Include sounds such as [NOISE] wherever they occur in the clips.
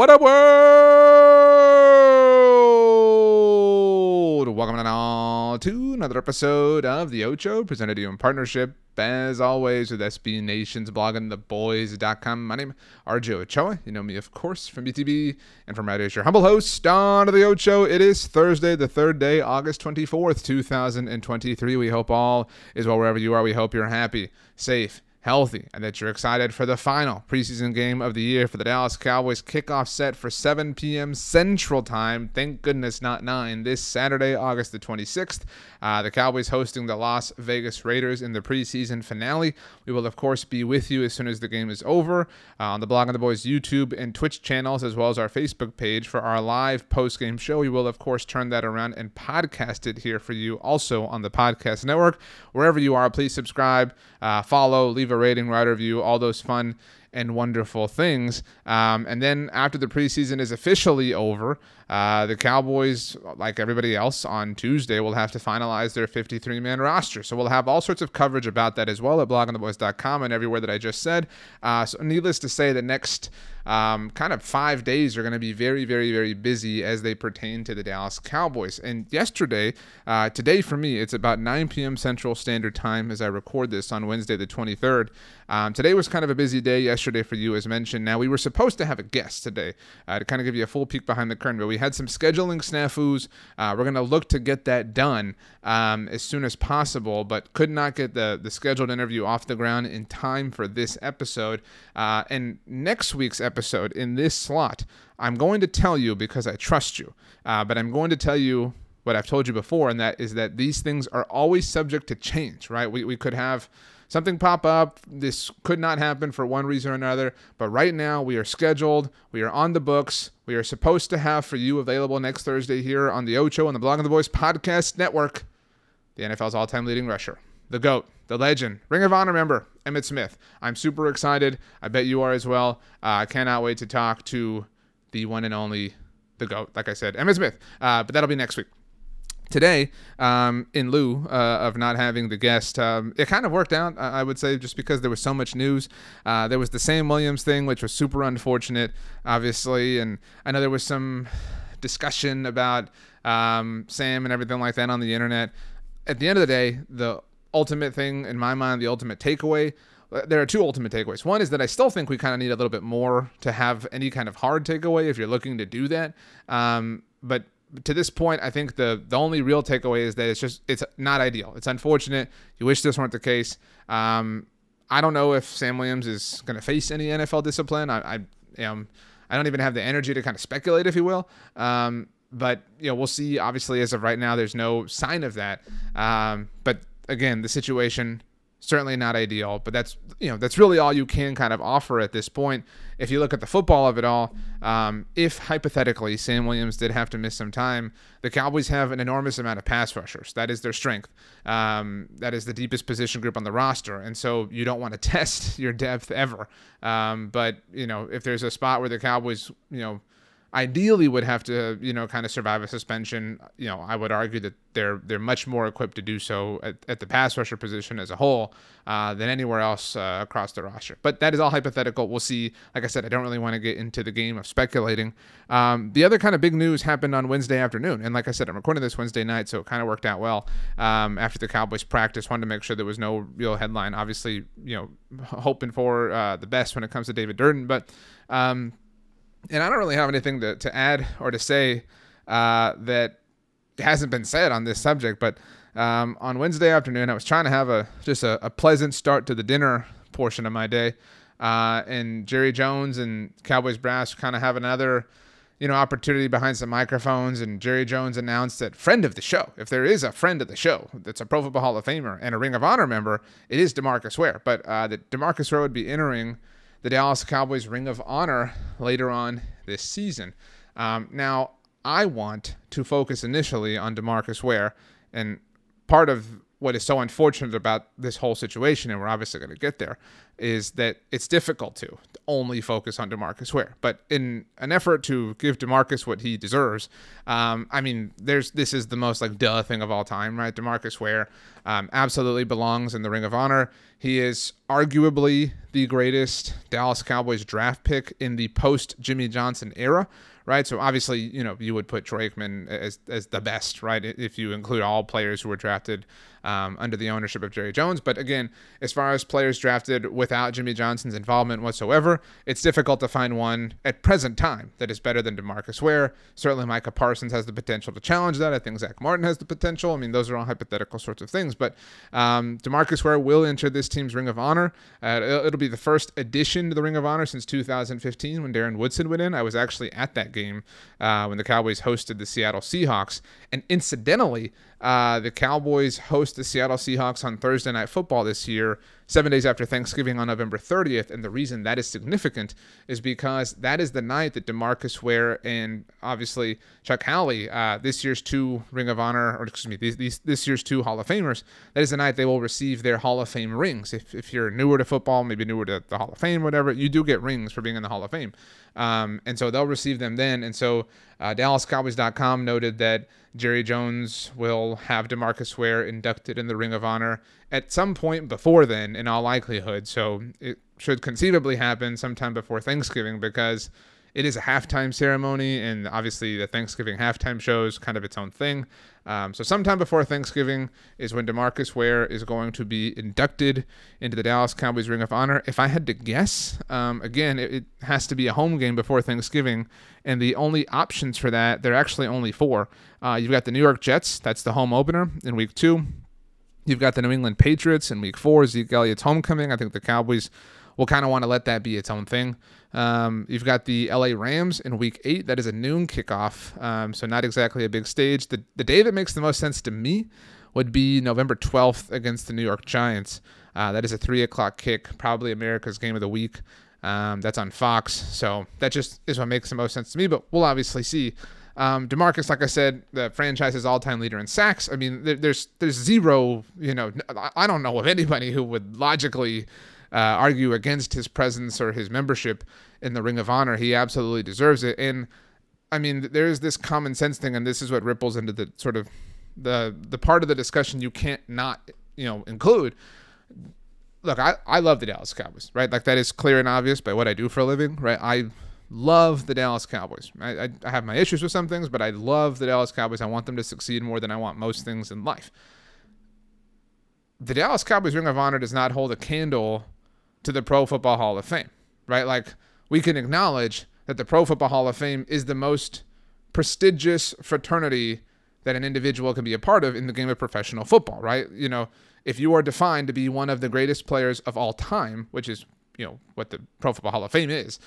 What up, world? Welcome on to another episode of The Ocho, presented to you in partnership, as always, with SB Nation's bloggingtheboys.com. My name is RJ Ochoa. You know me, of course, from BTB and from as your humble host on The Ocho. It is Thursday, the third day, August 24th, 2023. We hope all is well wherever you are. We hope you're happy, safe, healthy and that you're excited for the final preseason game of the year for the Dallas Cowboys kickoff set for 7 p.m. Central Time. Thank goodness not 9 this Saturday, August the 26th. Uh, the Cowboys hosting the Las Vegas Raiders in the preseason finale. We will, of course, be with you as soon as the game is over uh, on the Blogging The Boys YouTube and Twitch channels, as well as our Facebook page for our live post game show. We will, of course, turn that around and podcast it here for you also on the podcast network. Wherever you are, please subscribe, uh, follow, leave a rating, write a review, all those fun and wonderful things. Um, and then after the preseason is officially over, uh, the Cowboys, like everybody else, on Tuesday will have to finalize their 53 man roster. So we'll have all sorts of coverage about that as well at bloggingtheboys.com and everywhere that I just said. Uh, so, needless to say, the next um, kind of five days are going to be very, very, very busy as they pertain to the Dallas Cowboys. And yesterday, uh, today for me, it's about 9 p.m. Central Standard Time as I record this on Wednesday, the 23rd. Um, today was kind of a busy day yesterday for you, as mentioned. Now, we were supposed to have a guest today uh, to kind of give you a full peek behind the curtain, but we had some scheduling snafus. Uh, we're going to look to get that done um, as soon as possible, but could not get the, the scheduled interview off the ground in time for this episode. Uh, and next week's episode in this slot, I'm going to tell you because I trust you, uh, but I'm going to tell you what I've told you before, and that is that these things are always subject to change, right? We, we could have something pop up. This could not happen for one reason or another, but right now we are scheduled. We are on the books. We are supposed to have for you available next Thursday here on the Ocho and the Blogging The Boys podcast network the NFL's all time leading rusher, the GOAT, the legend, Ring of Honor member, Emmitt Smith. I'm super excited. I bet you are as well. Uh, I cannot wait to talk to the one and only, the GOAT, like I said, Emmitt Smith. Uh, but that'll be next week today, um, in lieu uh, of not having the guest, um, it kind of worked out, I would say, just because there was so much news. Uh, there was the Sam Williams thing, which was super unfortunate, obviously, and I know there was some discussion about um, Sam and everything like that on the internet. At the end of the day, the ultimate thing, in my mind, the ultimate takeaway uh, there are two ultimate takeaways. One is that I still think we kind of need a little bit more to have any kind of hard takeaway if you're looking to do that. Um, but to this point, I think the the only real takeaway is that it's just it's not ideal. It's unfortunate. You wish this weren't the case. Um, I don't know if Sam Williams is going to face any NFL discipline. I, I am I don't even have the energy to kind of speculate, if you will. Um, but you know, we'll see. Obviously, as of right now, there's no sign of that. Um, but again, the situation certainly not ideal, but that's you know that's really all you can kind of offer at this point. If you look at the football of it all, um, if hypothetically Sam Williams did have to miss some time, the Cowboys have an enormous amount of pass rushers. That is their strength. Um, that is the deepest position group on the roster, and so you don't want to [LAUGHS] test your depth ever. Um, but you know if there's a spot where the Cowboys you know ideally would have to you know kind of survive a suspension. You know i would argue that they're they're much more equipped to do so at, at the pass rusher position as a whole uh, than anywhere else uh, across the roster. But that is all hypothetical. We'll see. Like i said i don't really want to get into the game of speculating. Um, the other kind of big news happened on wednesday afternoon. And like i said i'm recording this wednesday night so it kind of worked out well um, after the cowboys practice. Wanted to make sure there was no real headline. Obviously you know hoping for uh, the best when it comes to david durden. But um, and I don't really have anything to, to add or to say uh, that hasn't been said on this subject. But um, on Wednesday afternoon, I was trying to have a just a, a, pleasant start to the dinner portion of my day. Uh, and Jerry Jones and Cowboys brass kind of have another, you know, opportunity behind some microphones. And Jerry Jones announced that friend of the show, if there is a friend of the show that's a Pro Football Hall of Famer and a Ring of Honor member, it is Demarcus Ware. But uh, that Demarcus Ware would be entering the Dallas Cowboys Ring of Honor later on this season. Um, now, I want to focus initially on Demarcus Ware, and part of what is so unfortunate about this whole situation, and we're obviously going to get there, is that it's difficult to only focus on Demarcus Ware. But in an effort to give Demarcus what he deserves, um, I mean, there's this is the most like duh thing of all time, right? Demarcus Ware um, absolutely belongs in the Ring of Honor. He is arguably the greatest Dallas Cowboys draft pick in the post Jimmy Johnson era right? So obviously, you know, you would put Troy Aikman as as the best, right? If you include all players who were drafted um, under the ownership of Jerry Jones. But again, as far as players drafted without Jimmy Johnson's involvement whatsoever, it's difficult to find one at present time that is better than Demarcus Ware. Certainly, Micah Parsons has the potential to challenge that. I think Zach Martin has the potential. I mean, those are all hypothetical sorts of things. But um, Demarcus Ware will enter this team's Ring of Honor. Uh, it'll be the first addition to the Ring of Honor since 2015 when Darren Woodson went in. I was actually at that game uh, when the Cowboys hosted the Seattle Seahawks. And incidentally, uh, the Cowboys host the Seattle Seahawks on Thursday Night Football this year, seven days after Thanksgiving on November 30th. And the reason that is significant is because that is the night that Demarcus Ware and obviously Chuck Howley, uh, this year's two Ring of Honor, or excuse me, these, these, this year's two Hall of Famers, that is the night they will receive their Hall of Fame rings. If, if you're newer to football, maybe newer to the Hall of Fame, whatever, you do get rings for being in the Hall of Fame. Um, and so they'll receive them then. And so uh, DallasCowboys.com noted that Jerry Jones will have Demarcus Ware inducted in the Ring of Honor at some point before then, in all likelihood. So it should conceivably happen sometime before Thanksgiving because it is a halftime ceremony, and obviously the Thanksgiving halftime show is kind of its own thing. Um, so sometime before Thanksgiving is when Demarcus Ware is going to be inducted into the Dallas Cowboys Ring of Honor. If I had to guess, um, again, it, it, has to be a home game before Thanksgiving, and the only options for that, there are actually only four. Uh, you've got the New York Jets, that's the home opener in week two. You've got the New England Patriots in week four, Zeke Elliott's homecoming. I think the Cowboys will kind of want to let that be its own thing. Um, you've got the LA Rams in week eight. That is a noon kickoff, um, so not exactly a big stage. The, the day that makes the most sense to me would be November 12th against the New York Giants. Uh, that is a three o'clock kick, probably America's game of the week. Um, that's on Fox, so that just is what makes the most sense to me. But we'll obviously see. Um, Demarcus, like I said, the franchise's all-time leader in sacks. I mean, there, there's there's zero. You know, I don't know of anybody who would logically uh, argue against his presence or his membership in the Ring of Honor. He absolutely deserves it. And I mean, there's this common sense thing, and this is what ripples into the sort of the the part of the discussion you can't not you know include. Look, I, I love the Dallas Cowboys, right? Like that is clear and obvious by what I do for a living, right? I love the Dallas Cowboys. I, I, I have my issues with some things, but I love the Dallas Cowboys. I want them to succeed more than I want most things in life. The Dallas Cowboys Ring of Honor does not hold a candle to the Pro Football Hall of Fame, right? Like we can acknowledge that the Pro Football Hall of Fame is the most prestigious fraternity that an individual can be a part of in the game of professional football, right? You know, if you are defined to be one of the greatest players of all time, which is, you know, what the Pro Football Hall of Fame is,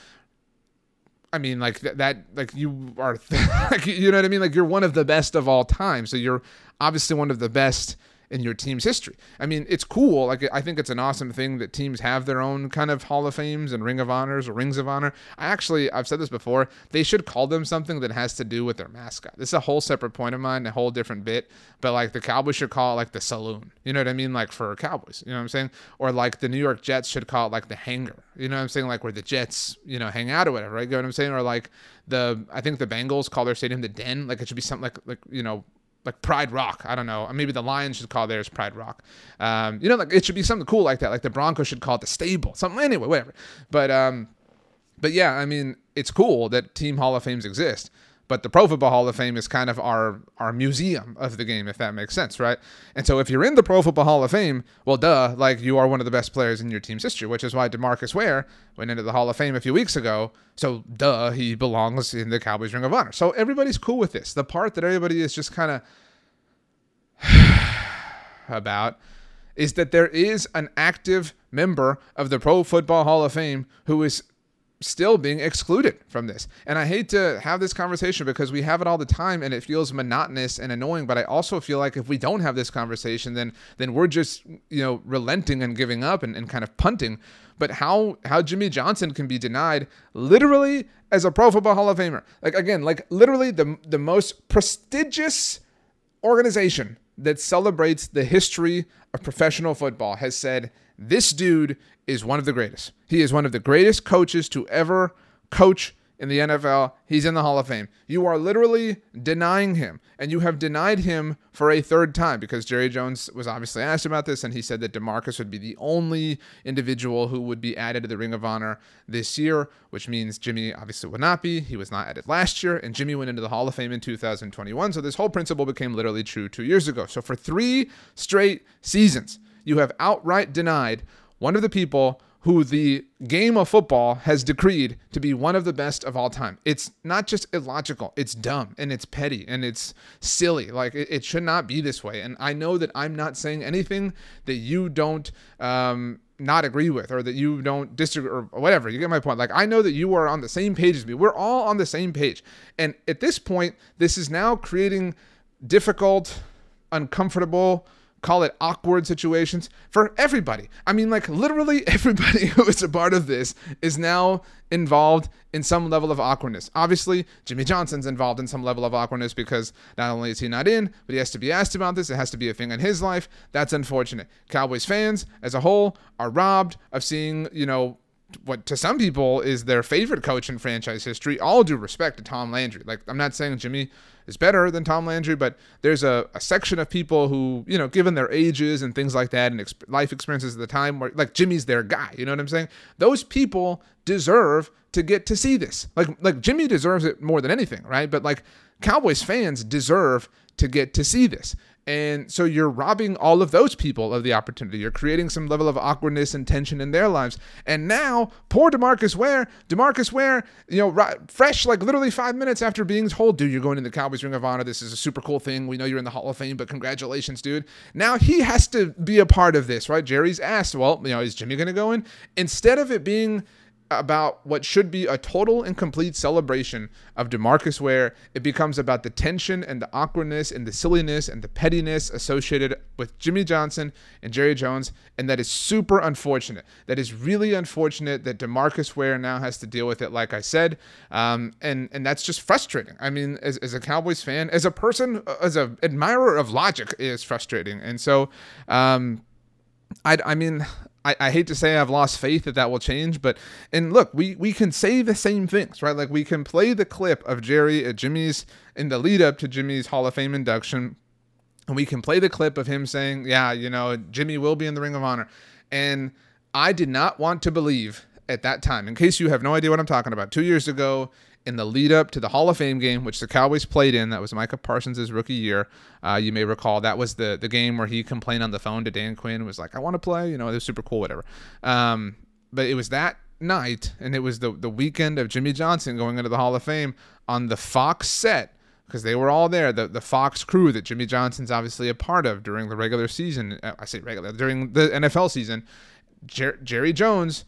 I mean, like that, that like you are, [LAUGHS] like, you know what I mean? Like you're one of the best of all time. So you're obviously one of the best in your team's history. I mean, it's cool. Like I think it's an awesome thing that teams have their own kind of Hall of Fames and Ring of Honors or Rings of Honor. I actually I've said this before. They should call them something that has to do with their mascot. This is a whole separate point of mine, a whole different bit. But like the Cowboys should call it like the saloon. You know what I mean? Like for Cowboys. You know what I'm saying? Or like the New York Jets should call it like the hangar. You know what I'm saying? Like where the Jets, you know, hang out or whatever. Right? You know what I'm saying? Or like the I think the Bengals call their stadium the Den. Like it should be something like like you know like Pride Rock. I don't know. Maybe the Lions should call theirs Pride Rock. Um, you know, like it should be something cool like that. Like the Broncos should call it the Stable. Something anyway, whatever. But um, but yeah, I mean, it's cool that Team Hall of Fames exist. But the Pro Football Hall of Fame is kind of our our museum of the game, if that makes sense, right? And so if you're in the Pro Football Hall of Fame, well, duh, like you are one of the best players in your team's history, which is why Demarcus Ware went into the Hall of Fame a few weeks ago. So duh, he belongs in the Cowboys Ring of Honor. So everybody's cool with this. The part that everybody is just kind of [SIGHS] about is that there is an active member of the Pro Football Hall of Fame who is still being excluded from this. And I hate to have this conversation because we have it all the time and it feels monotonous and annoying, but I also feel like if we don't have this conversation then then we're just, you know, relenting and giving up and, and kind of punting. But how how Jimmy Johnson can be denied literally as a pro football hall of famer. Like again, like literally the the most prestigious organization that celebrates the history of professional football has said this dude is one of the greatest. He is one of the greatest coaches to ever coach in the NFL. He's in the Hall of Fame. You are literally denying him, and you have denied him for a third time because Jerry Jones was obviously asked about this, and he said that DeMarcus would be the only individual who would be added to the Ring of Honor this year, which means Jimmy obviously would not be. He was not added last year, and Jimmy went into the Hall of Fame in 2021. So this whole principle became literally true two years ago. So for three straight seasons, you have outright denied one of the people who the game of football has decreed to be one of the best of all time. It's not just illogical, it's dumb and it's petty and it's silly. Like it, it should not be this way. And I know that I'm not saying anything that you don't um, not agree with or that you don't disagree or whatever. You get my point. Like I know that you are on the same page as me. We're all on the same page. And at this point, this is now creating difficult, uncomfortable, call it awkward situations for everybody. I mean, like literally [LAUGHS] everybody who is a part of this is now involved in some level of awkwardness. Obviously, Jimmy Johnson's involved in some level of awkwardness because not only is he not in, but he has to be asked about this. It has to be a thing in his life. That's unfortunate. Cowboys fans as a whole are robbed of seeing, you know, what to some people is their favorite coach in franchise history. All due respect to Tom Landry. Like, I'm not saying Jimmy is better than Tom Landry, but there's a, a section of people who, you know, given their ages and things like that and exp- life experiences at the time, where like Jimmy's their guy. You know what I'm saying? Those people deserve to get to see this. Like, like Jimmy deserves it more than anything, right? But like Cowboys fans deserve to get to see this. And so you're robbing all of those people of the opportunity. You're creating some level of awkwardness and tension in their lives. And now, poor Demarcus Ware, Demarcus Ware, you know, right, fresh, like literally five minutes after being told, dude, you're going in the Cowboys Ring of Honor. This is a super cool thing. We know you're in the Hall of Fame, but congratulations, dude. Now he has to be a part of this, right? Jerry's asked, well, you know, is Jimmy going to go in? Instead of it being about what should be a total and complete celebration of DeMarcus Ware. It becomes about the tension and the awkwardness and the silliness and the pettiness associated with Jimmy Johnson and Jerry Jones, and that is super unfortunate. That is really unfortunate that DeMarcus Ware now has to deal with it, like I said, um, and and that's just frustrating. I mean, as, as a Cowboys fan, as a person, as an admirer of logic, is frustrating, and so. Um, I, I mean, I, I hate to say I've lost faith that that will change, but and look, we we can say the same things, right? Like we can play the clip of Jerry at Jimmy's in the lead up to Jimmy's Hall of Fame induction, and we can play the clip of him saying, "Yeah, you know, Jimmy will be in the Ring of Honor," and I did not want to believe at that time. In case you have no idea what I'm talking about, two years ago in the lead up to the Hall of Fame game, which the Cowboys played in. That was Micah Parsons' rookie year. Uh, you may recall that was the the game where he complained on the phone to Dan Quinn. Was like, "I want to play," you know, it was super cool, whatever. Um, but it was that night, and it was the the weekend of Jimmy Johnson going into the Hall of Fame on the Fox set because they were all there. The the Fox crew that Jimmy Johnson's obviously a part of during the regular season. Uh, I say regular during the NFL season. Jer- Jerry Jones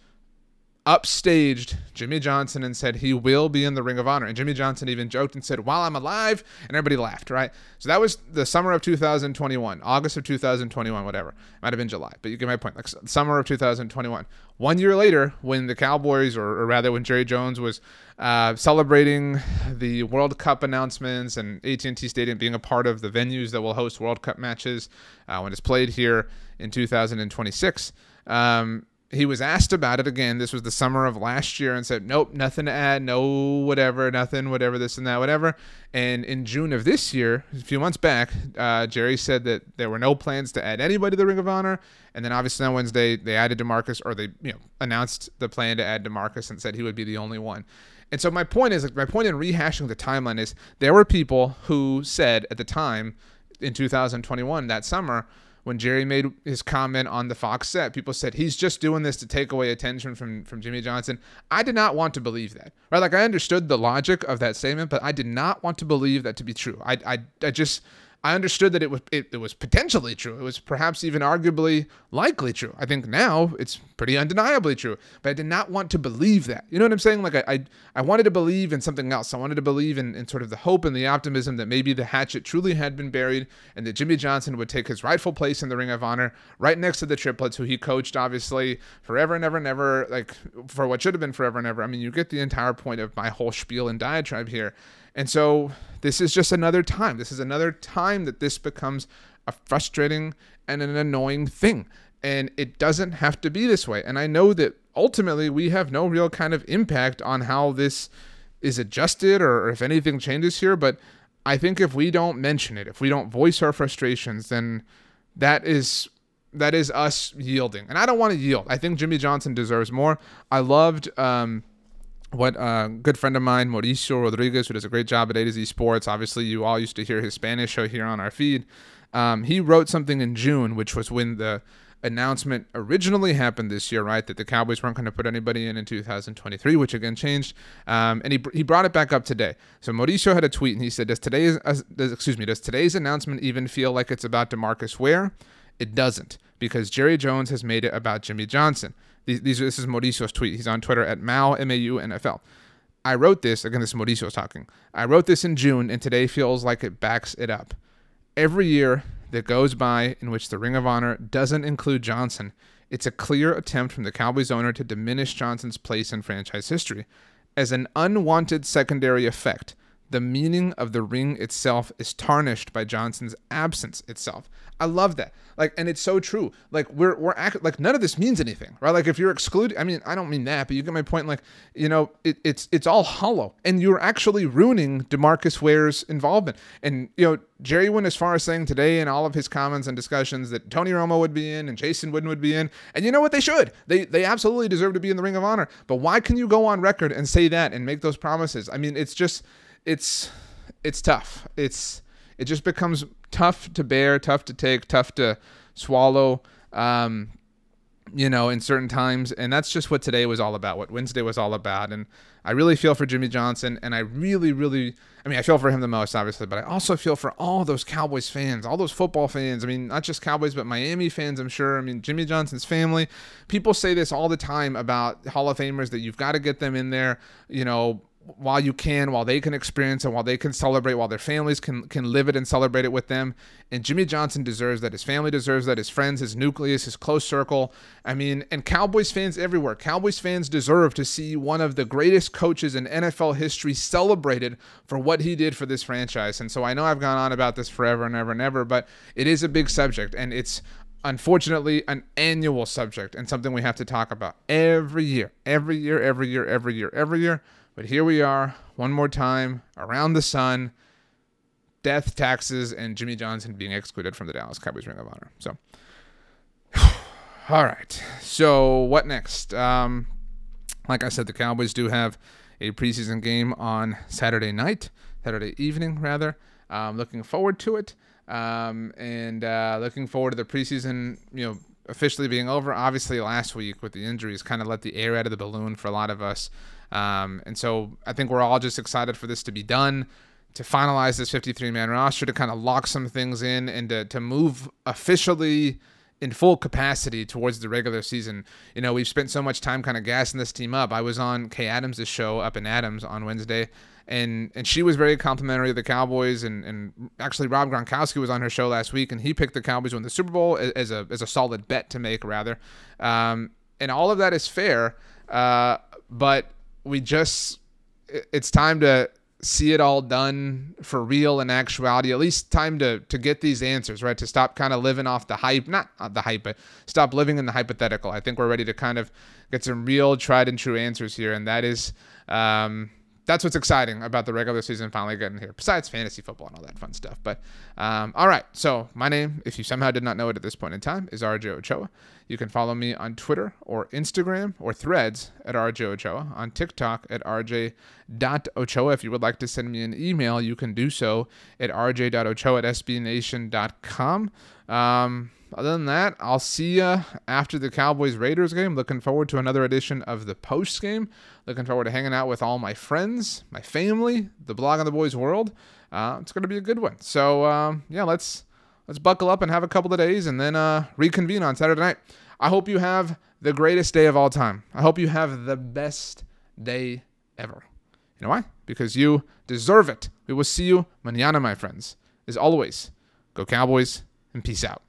upstaged Jimmy Johnson and said he will be in the Ring of Honor. And Jimmy Johnson even joked and said, while I'm alive, and everybody laughed, right? So that was the summer of 2021, August of 2021, whatever. Might have been July, but you get my point. Like summer of 2021. One year later, when the Cowboys, or, or rather when Jerry Jones was uh, celebrating the World Cup announcements and AT&T Stadium being a part of the venues that will host World Cup matches uh, when it's played here in 2026, um, he was asked about it again. This was the summer of last year and said, nope, nothing to add, no whatever, nothing, whatever, this and that, whatever. And in June of this year, a few months back, uh, Jerry said that there were no plans to add anybody to the Ring of Honor. And then obviously on Wednesday, they added DeMarcus, or they you know announced the plan to add DeMarcus and said he would be the only one. And so my point is, like, my point in rehashing the timeline is there were people who said at the time in 2021, that summer, when Jerry made his comment on the Fox set, people said he's just doing this to take away attention from from Jimmy Johnson. I did not want to believe that. Right? Like I understood the logic of that statement, but I did not want to believe that to be true. I I, I just I understood that it was it, it was potentially true. It was perhaps even arguably likely true. I think now it's pretty undeniably true. But I did not want to believe that. You know what I'm saying? Like I I, I wanted to believe in something else. I wanted to believe in, in sort of the hope and the optimism that maybe the hatchet truly had been buried and that Jimmy Johnson would take his rightful place in the Ring of Honor, right next to the triplets who he coached obviously forever and ever and ever, like for what should have been forever and ever. I mean, you get the entire point of my whole spiel and diatribe here. And so this is just another time. This is another time that this becomes a frustrating and an annoying thing. And it doesn't have to be this way. And I know that ultimately we have no real kind of impact on how this is adjusted or if anything changes here. But I think if we don't mention it, if we don't voice our frustrations, then that is that is us yielding. And I don't want to yield. I think Jimmy Johnson deserves more. I loved um, what a uh, good friend of mine, Mauricio Rodriguez, who does a great job at A to Z Sports. Obviously, you all used to hear his Spanish show here on our feed. Um, he wrote something in June, which was when the announcement originally happened this year, right? That the Cowboys weren't going to put anybody in in 2023, which again changed. Um, and he, he brought it back up today. So Mauricio had a tweet and he said, "Does today's uh, does, excuse me does today's announcement even feel like it's about Demarcus Ware? It doesn't because Jerry Jones has made it about Jimmy Johnson. These, these this is Mauricio's tweet. He's on Twitter at Mau M A U N F L. I wrote this again. This is Mauricio's talking. I wrote this in June, and today feels like it backs it up. Every year that goes by in which the Ring of Honor doesn't include Johnson, it's a clear attempt from the Cowboys owner to diminish Johnson's place in franchise history. As an unwanted secondary effect, the meaning of the ring itself is tarnished by Johnson's absence itself. I love that. Like, and it's so true. Like, we're we're act- like none of this means anything, right? Like, if you're excluded, I mean, I don't mean that, but you get my point. Like, you know, it, it's it's all hollow, and you're actually ruining Demarcus Ware's involvement. And you know, Jerry went as far as saying today in all of his comments and discussions that Tony Romo would be in and Jason Witten would be in. And you know what? They should. They they absolutely deserve to be in the Ring of Honor. But why can you go on record and say that and make those promises? I mean, it's just it's it's tough. It's it just becomes tough to bear, tough to take, tough to swallow. Um, you know, in certain times, and that's just what today was all about. What Wednesday was all about, and I really feel for Jimmy Johnson, and I really, really, I mean, I feel for him the most, obviously, but I also feel for all those Cowboys fans, all those football fans. I mean, not just Cowboys, but Miami fans, I'm sure. I mean, Jimmy Johnson's family. People say this all the time about Hall of Famers that you've got to get them in there, you know, while you can, while they can experience and while they can celebrate, while their families can can live it and celebrate it with them. And Jimmy Johnson deserves that. His family deserves that. His friends, his nucleus, his close circle. I mean, and Cowboys fans everywhere. Cowboys fans deserve to see one of the greatest coaches in NFL history celebrated for what he did for this franchise. And so I know I've gone on about this forever and ever and ever, but it is a big subject and it's unfortunately an annual subject and something we have to talk about every year, every year, every year, every year, every year. But here we are, one more time, around the sun, death, taxes, and Jimmy Johnson being excluded from the Dallas Cowboys Ring of Honor. So, [SIGHS] all right. So, what next? Um, like I said, the Cowboys do have a preseason game on Saturday night, Saturday evening, rather. Um, looking forward to it. Um, and uh, looking forward to the preseason, you know, officially being over. Obviously, last week with the injuries kind of let the air out of the balloon for a lot of us. Um, and so I think we're all just excited for this to be done, to finalize this 53 man roster, to kind of lock some things in, and to, to move officially in full capacity towards the regular season. You know, we've spent so much time kind of gassing this team up. I was on Kay Adams' show Up & Adams on Wednesday, and and she was very complimentary of the Cowboys, and and actually Rob Gronkowski was on her show last week, and he picked the Cowboys to win the Super Bowl as a as a solid bet to make rather, um, and all of that is fair, uh, but we just it's time to see it all done for real in actuality at least time to to get these answers right? To stop kind of living off the hype not the hype but stop living in the hypothetical. I think we're ready to kind of get some real tried and true answers here and that is um that's what's exciting about the regular season finally getting here, besides fantasy football and all that fun stuff. But um, all right, so my name, if you somehow did not know it at this point in time, is RJ Ochoa. You can follow me on Twitter or Instagram or threads at RJ Ochoa, on TikTok at RJ.Ochoa. If you would like to send me an email, you can do so at RJ.Ochoa at SBNation.com. Um, other than that, I'll see you after the Cowboys Raiders game. Looking forward to another edition of the post game. Looking forward to hanging out with all my friends, my family, the Blogging The Boys world. Uh, it's going to be a good one. So um, yeah, let's let's buckle up and have a couple of days, and then uh, reconvene on Saturday night. I hope you have the greatest day of all time. I hope you have the best day ever. You know why? Because you deserve it. We will see you mañana, my friends. As always, go Cowboys and peace out.